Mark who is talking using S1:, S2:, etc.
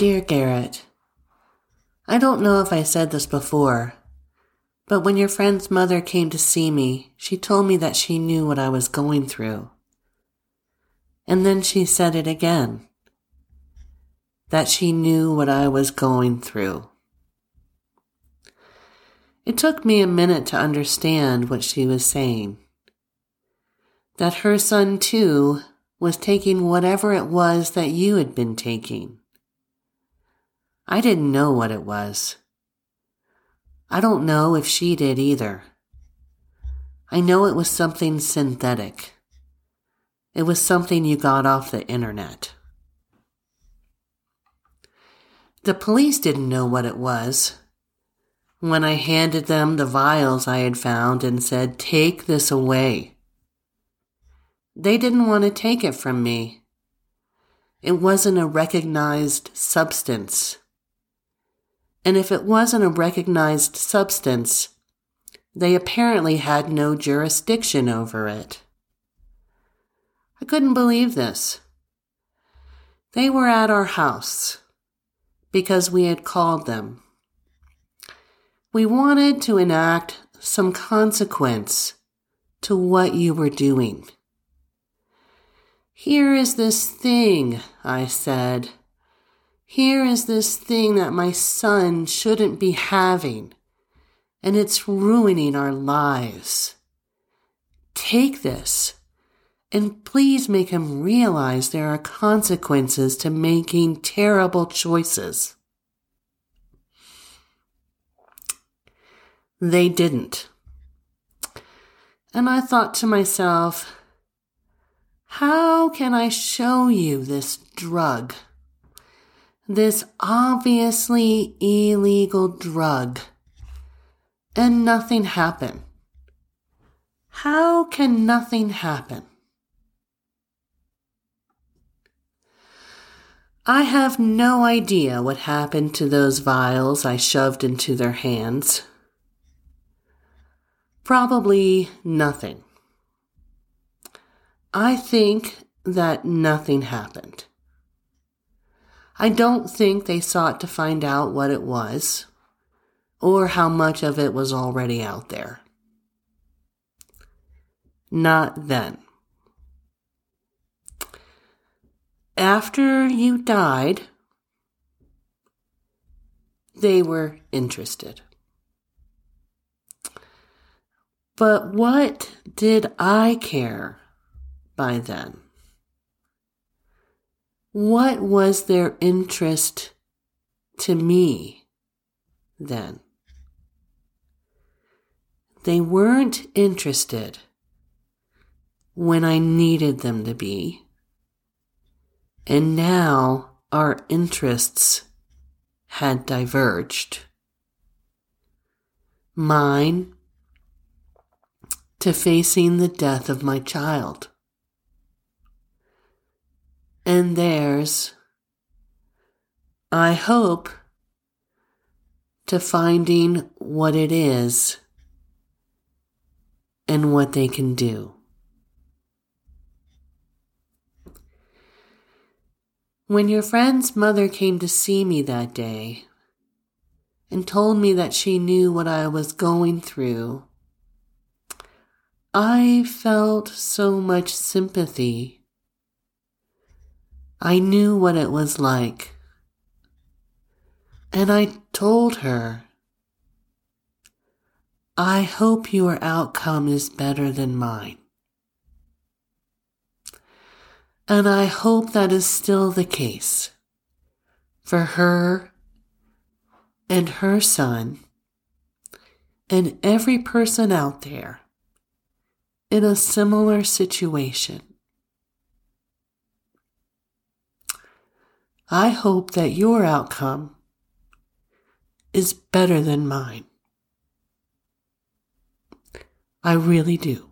S1: Dear Garrett, I don't know if I said this before, but when your friend's mother came to see me, she told me that she knew what I was going through. And then she said it again that she knew what I was going through. It took me a minute to understand what she was saying. That her son, too, was taking whatever it was that you had been taking. I didn't know what it was. I don't know if she did either. I know it was something synthetic. It was something you got off the internet. The police didn't know what it was. When I handed them the vials I had found and said, Take this away, they didn't want to take it from me. It wasn't a recognized substance. And if it wasn't a recognized substance, they apparently had no jurisdiction over it. I couldn't believe this. They were at our house because we had called them. We wanted to enact some consequence to what you were doing. Here is this thing, I said. Here is this thing that my son shouldn't be having, and it's ruining our lives. Take this, and please make him realize there are consequences to making terrible choices. They didn't. And I thought to myself, how can I show you this drug? This obviously illegal drug and nothing happen? How can nothing happen? I have no idea what happened to those vials I shoved into their hands. Probably nothing. I think that nothing happened. I don't think they sought to find out what it was or how much of it was already out there. Not then. After you died, they were interested. But what did I care by then? What was their interest to me then? They weren't interested when I needed them to be. And now our interests had diverged. Mine to facing the death of my child and theirs. I hope to finding what it is and what they can do. When your friend's mother came to see me that day and told me that she knew what I was going through, I felt so much sympathy I knew what it was like. And I told her, I hope your outcome is better than mine. And I hope that is still the case for her and her son and every person out there in a similar situation. I hope that your outcome is better than mine. I really do.